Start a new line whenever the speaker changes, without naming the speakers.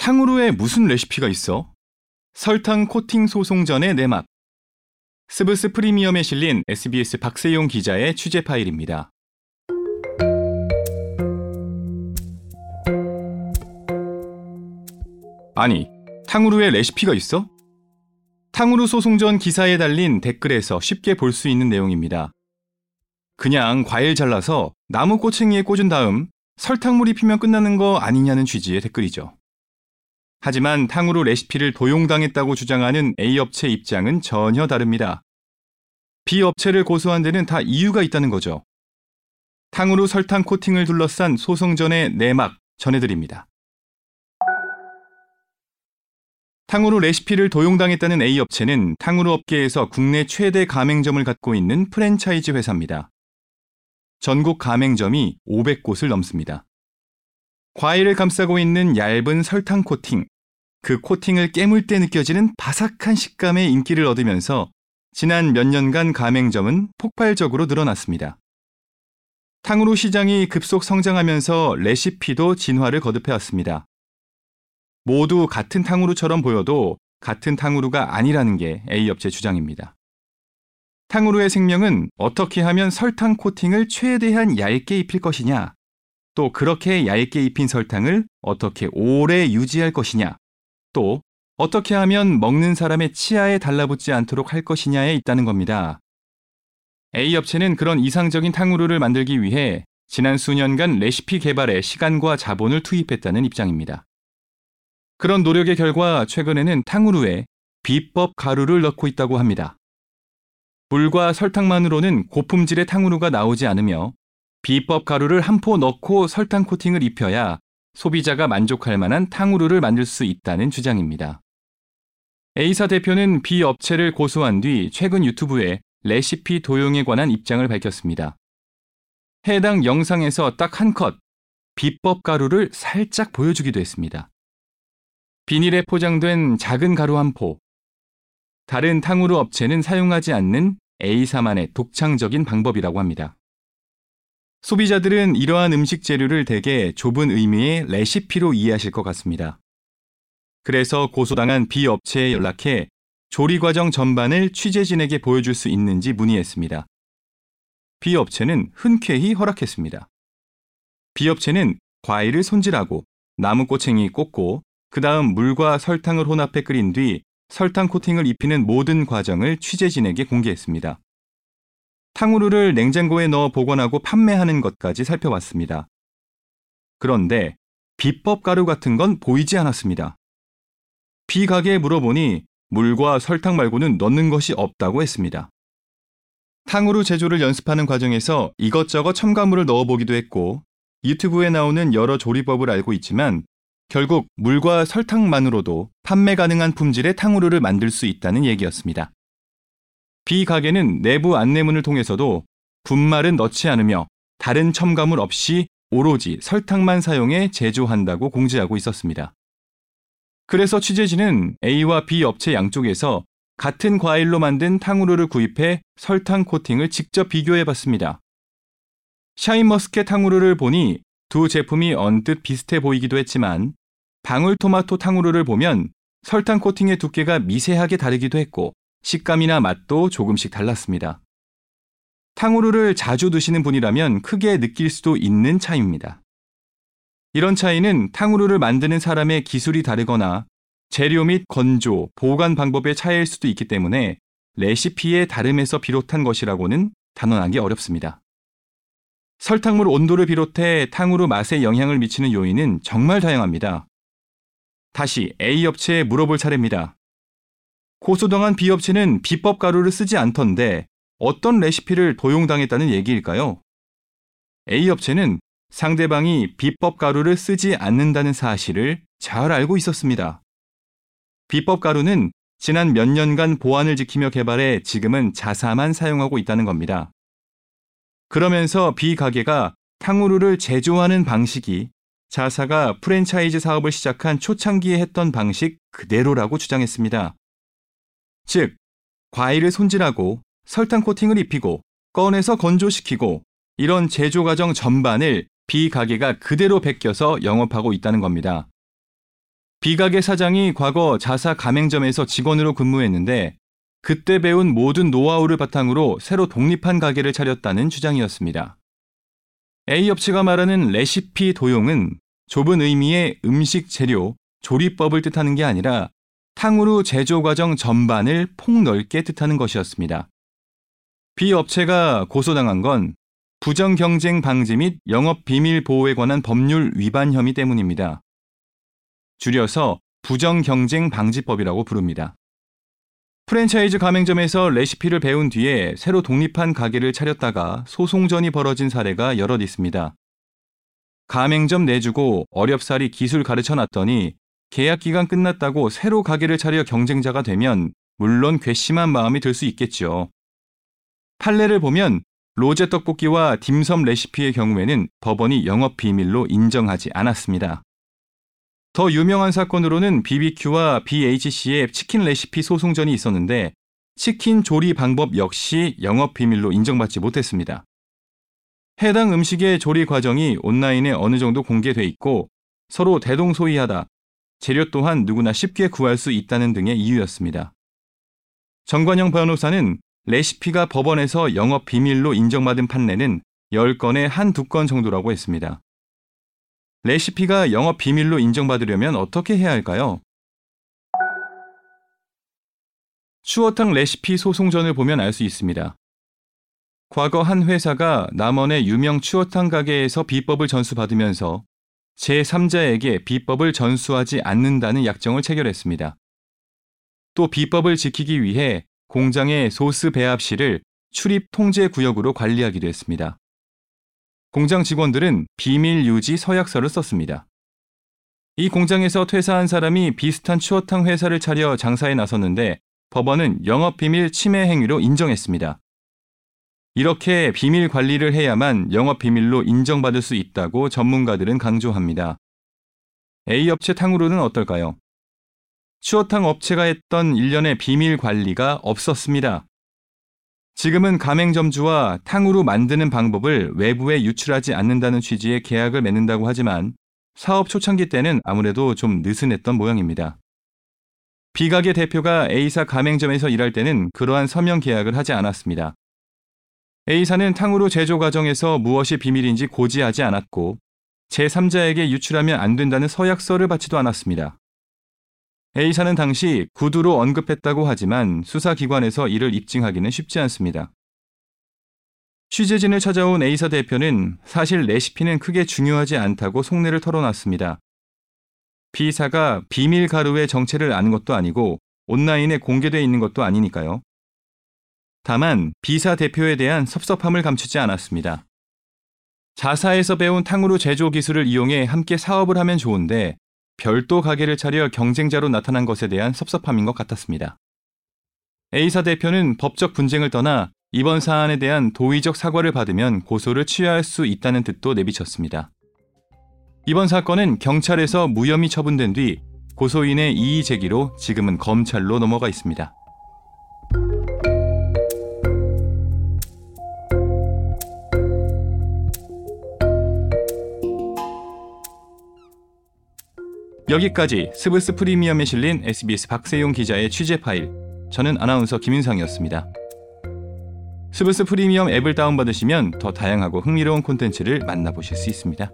탕후루에 무슨 레시피가 있어? 설탕 코팅 소송 전의 내막. 스브스 프리미엄에 실린 SBS 박세용 기자의 취재 파일입니다. 아니, 탕후루에 레시피가 있어? 탕후루 소송 전 기사에 달린 댓글에서 쉽게 볼 수 있는 내용입니다. 그냥 과일 잘라서 나무 꼬챙이에 꽂은 다음 설탕물이 피면 끝나는 거 아니냐는 취지의 댓글이죠. 하지만 탕후루 레시피를 도용당했다고 주장하는 A업체 입장은 전혀 다릅니다. B업체를 고소한 데는 다 이유가 있다는 거죠. 탕후루 설탕 코팅을 둘러싼 소송 전의 내막 전해드립니다. 탕후루 레시피를 도용당했다는 A업체는 탕후루 업계에서 국내 최대 가맹점을 갖고 있는 프랜차이즈 회사입니다. 전국 가맹점이 500곳을 넘습니다. 과일을 감싸고 있는 얇은 설탕 코팅, 그 코팅을 깨물 때 느껴지는 바삭한 식감의 인기를 얻으면서 지난 몇 년간 가맹점은 폭발적으로 늘어났습니다. 탕후루 시장이 급속 성장하면서 레시피도 진화를 거듭해왔습니다. 모두 같은 탕후루처럼 보여도 같은 탕후루가 아니라는 게 A업체 주장입니다. 탕후루의 생명은 어떻게 하면 설탕 코팅을 최대한 얇게 입힐 것이냐, 또 그렇게 얇게 입힌 설탕을 어떻게 오래 유지할 것이냐, 또 어떻게 하면 먹는 사람의 치아에 달라붙지 않도록 할 것이냐에 있다는 겁니다. A업체는 그런 이상적인 탕후루를 만들기 위해 지난 수년간 레시피 개발에 시간과 자본을 투입했다는 입장입니다. 그런 노력의 결과 최근에는 탕후루에 비법 가루를 넣고 있다고 합니다. 물과 설탕만으로는 고품질의 탕후루가 나오지 않으며 비법 가루를 한 포 넣고 설탕 코팅을 입혀야 소비자가 만족할 만한 탕후루를 만들 수 있다는 주장입니다. A사 대표는 B 업체를 고소한 뒤 최근 유튜브에 레시피 도용에 관한 입장을 밝혔습니다. 해당 영상에서 딱 한 컷, 비법 가루를 살짝 보여주기도 했습니다. 비닐에 포장된 작은 가루 한 포, 다른 탕후루 업체는 사용하지 않는 A사만의 독창적인 방법이라고 합니다. 소비자들은 이러한 음식 재료를 대개 좁은 의미의 레시피로 이해하실 것 같습니다. 그래서 고소당한 B 업체에 연락해 조리 과정 전반을 취재진에게 보여줄 수 있는지 문의했습니다. B 업체는 흔쾌히 허락했습니다. B 업체는 과일을 손질하고 나무 꼬챙이 꽂고 그 다음 물과 설탕을 혼합해 끓인 뒤 설탕 코팅을 입히는 모든 과정을 취재진에게 공개했습니다. 탕후루를 냉장고에 넣어 보관하고 판매하는 것까지 살펴봤습니다. 그런데 비법 가루 같은 건 보이지 않았습니다. 비 가게에 물어보니 물과 설탕 말고는 넣는 것이 없다고 했습니다. 탕후루 제조를 연습하는 과정에서 이것저것 첨가물을 넣어보기도 했고 유튜브에 나오는 여러 조리법을 알고 있지만 결국 물과 설탕만으로도 판매 가능한 품질의 탕후루를 만들 수 있다는 얘기였습니다. B 가게는 내부 안내문을 통해서도 분말은 넣지 않으며 다른 첨가물 없이 오로지 설탕만 사용해 제조한다고 공지하고 있었습니다. 그래서 취재진은 A와 B 업체 양쪽에서 같은 과일로 만든 탕후루를 구입해 설탕 코팅을 직접 비교해 봤습니다. 샤인머스켓 탕후루를 보니 두 제품이 언뜻 비슷해 보이기도 했지만 방울토마토 탕후루를 보면 설탕 코팅의 두께가 미세하게 다르기도 했고 식감이나 맛도 조금씩 달랐습니다. 탕후루를 자주 드시는 분이라면 크게 느낄 수도 있는 차이입니다. 이런 차이는 탕후루를 만드는 사람의 기술이 다르거나 재료 및 건조, 보관 방법의 차이일 수도 있기 때문에 레시피의 다름에서 비롯한 것이라고는 단언하기 어렵습니다. 설탕물 온도를 비롯해 탕후루 맛에 영향을 미치는 요인은 정말 다양합니다. 다시 A업체에 물어볼 차례입니다. 고소당한 B업체는 비법 가루를 쓰지 않던데 어떤 레시피를 도용당했다는 얘기일까요? A업체는 상대방이 비법 가루를 쓰지 않는다는 사실을 잘 알고 있었습니다. 비법 가루는 지난 몇 년간 보안을 지키며 개발해 지금은 자사만 사용하고 있다는 겁니다. 그러면서 B 가게가 탕후루를 제조하는 방식이 자사가 프랜차이즈 사업을 시작한 초창기에 했던 방식 그대로라고 주장했습니다. 즉, 과일을 손질하고 설탕 코팅을 입히고 꺼내서 건조시키고 이런 제조 과정 전반을 B 가게가 그대로 베껴서 영업하고 있다는 겁니다. 비가게 사장이 과거 자사 가맹점에서 직원으로 근무했는데 그때 배운 모든 노하우를 바탕으로 새로 독립한 가게를 차렸다는 주장이었습니다. A 업체가 말하는 레시피 도용은 좁은 의미의 음식 재료, 조리법을 뜻하는 게 아니라 탕후루 제조 과정 전반을 폭넓게 뜻하는 것이었습니다. B 업체가 고소당한 건 부정 경쟁 방지 및 영업 비밀 보호에 관한 법률 위반 혐의 때문입니다. 줄여서 부정 경쟁 방지법이라고 부릅니다. 프랜차이즈 가맹점에서 레시피를 배운 뒤에 새로 독립한 가게를 차렸다가 소송전이 벌어진 사례가 여럿 있습니다. 가맹점 내주고 어렵사리 기술 가르쳐 놨더니 계약 기간 끝났다고 새로 가게를 차려 경쟁자가 되면 물론 괘씸한 마음이 들 수 있겠죠. 판례를 보면 로제 떡볶이와 딤섬 레시피의 경우에는 법원이 영업 비밀로 인정하지 않았습니다. 더 유명한 사건으로는 BBQ와 BHC의 치킨 레시피 소송전이 있었는데 치킨 조리 방법 역시 영업 비밀로 인정받지 못했습니다. 해당 음식의 조리 과정이 온라인에 어느 정도 공개돼 있고 서로 대동소이하다. 재료 또한 누구나 쉽게 구할 수 있다는 등의 이유였습니다. 정관영 변호사는 레시피가 법원에서 영업 비밀로 인정받은 판례는 10건에 한 두 건 정도라고 했습니다. 레시피가 영업 비밀로 인정받으려면 어떻게 해야 할까요? 추어탕 레시피 소송전을 보면 알 수 있습니다. 과거 한 회사가 남원의 유명 추어탕 가게에서 비법을 전수받으면서 제3자에게 비법을 전수하지 않는다는 약정을 체결했습니다. 또 비법을 지키기 위해 공장의 소스 배합실을 출입 통제 구역으로 관리하기도 했습니다. 공장 직원들은 비밀 유지 서약서를 썼습니다. 이 공장에서 퇴사한 사람이 비슷한 추어탕 회사를 차려 장사에 나섰는데 법원은 영업 비밀 침해 행위로 인정했습니다. 이렇게 비밀 관리를 해야만 영업 비밀로 인정받을 수 있다고 전문가들은 강조합니다. A 업체 탕후루는 어떨까요? 추어탕 업체가 했던 일련의 비밀 관리가 없었습니다. 지금은 가맹점주와 탕후루 만드는 방법을 외부에 유출하지 않는다는 취지의 계약을 맺는다고 하지만 사업 초창기 때는 아무래도 좀 느슨했던 모양입니다. 비가게 대표가 A사 가맹점에서 일할 때는 그러한 서명 계약을 하지 않았습니다. A사는 탕후루 제조 과정에서 무엇이 비밀인지 고지하지 않았고 제3자에게 유출하면 안 된다는 서약서를 받지도 않았습니다. A사는 당시 구두로 언급했다고 하지만 수사기관에서 이를 입증하기는 쉽지 않습니다. 취재진을 찾아온 A사 대표는 사실 레시피는 크게 중요하지 않다고 속내를 털어놨습니다. B사가 비밀 가루의 정체를 아는 것도 아니고 온라인에 공개되어 있는 것도 아니니까요. 다만 B사 대표에 대한 섭섭함을 감추지 않았습니다. 자사에서 배운 탕후루 제조 기술을 이용해 함께 사업을 하면 좋은데 별도 가게를 차려 경쟁자로 나타난 것에 대한 섭섭함인 것 같았습니다. A사 대표는 법적 분쟁을 떠나 이번 사안에 대한 도의적 사과를 받으면 고소를 취하할 수 있다는 뜻도 내비쳤습니다. 이번 사건은 경찰에서 무혐의 처분된 뒤 고소인의 이의 제기로 지금은 검찰로 넘어가 있습니다. 여기까지 스브스 프리미엄에 실린 SBS 박세용 기자의 취재 파일. 저는 아나운서 김윤상이었습니다. 스브스 프리미엄 앱을 다운받으시면 더 다양하고 흥미로운 콘텐츠를 만나보실 수 있습니다.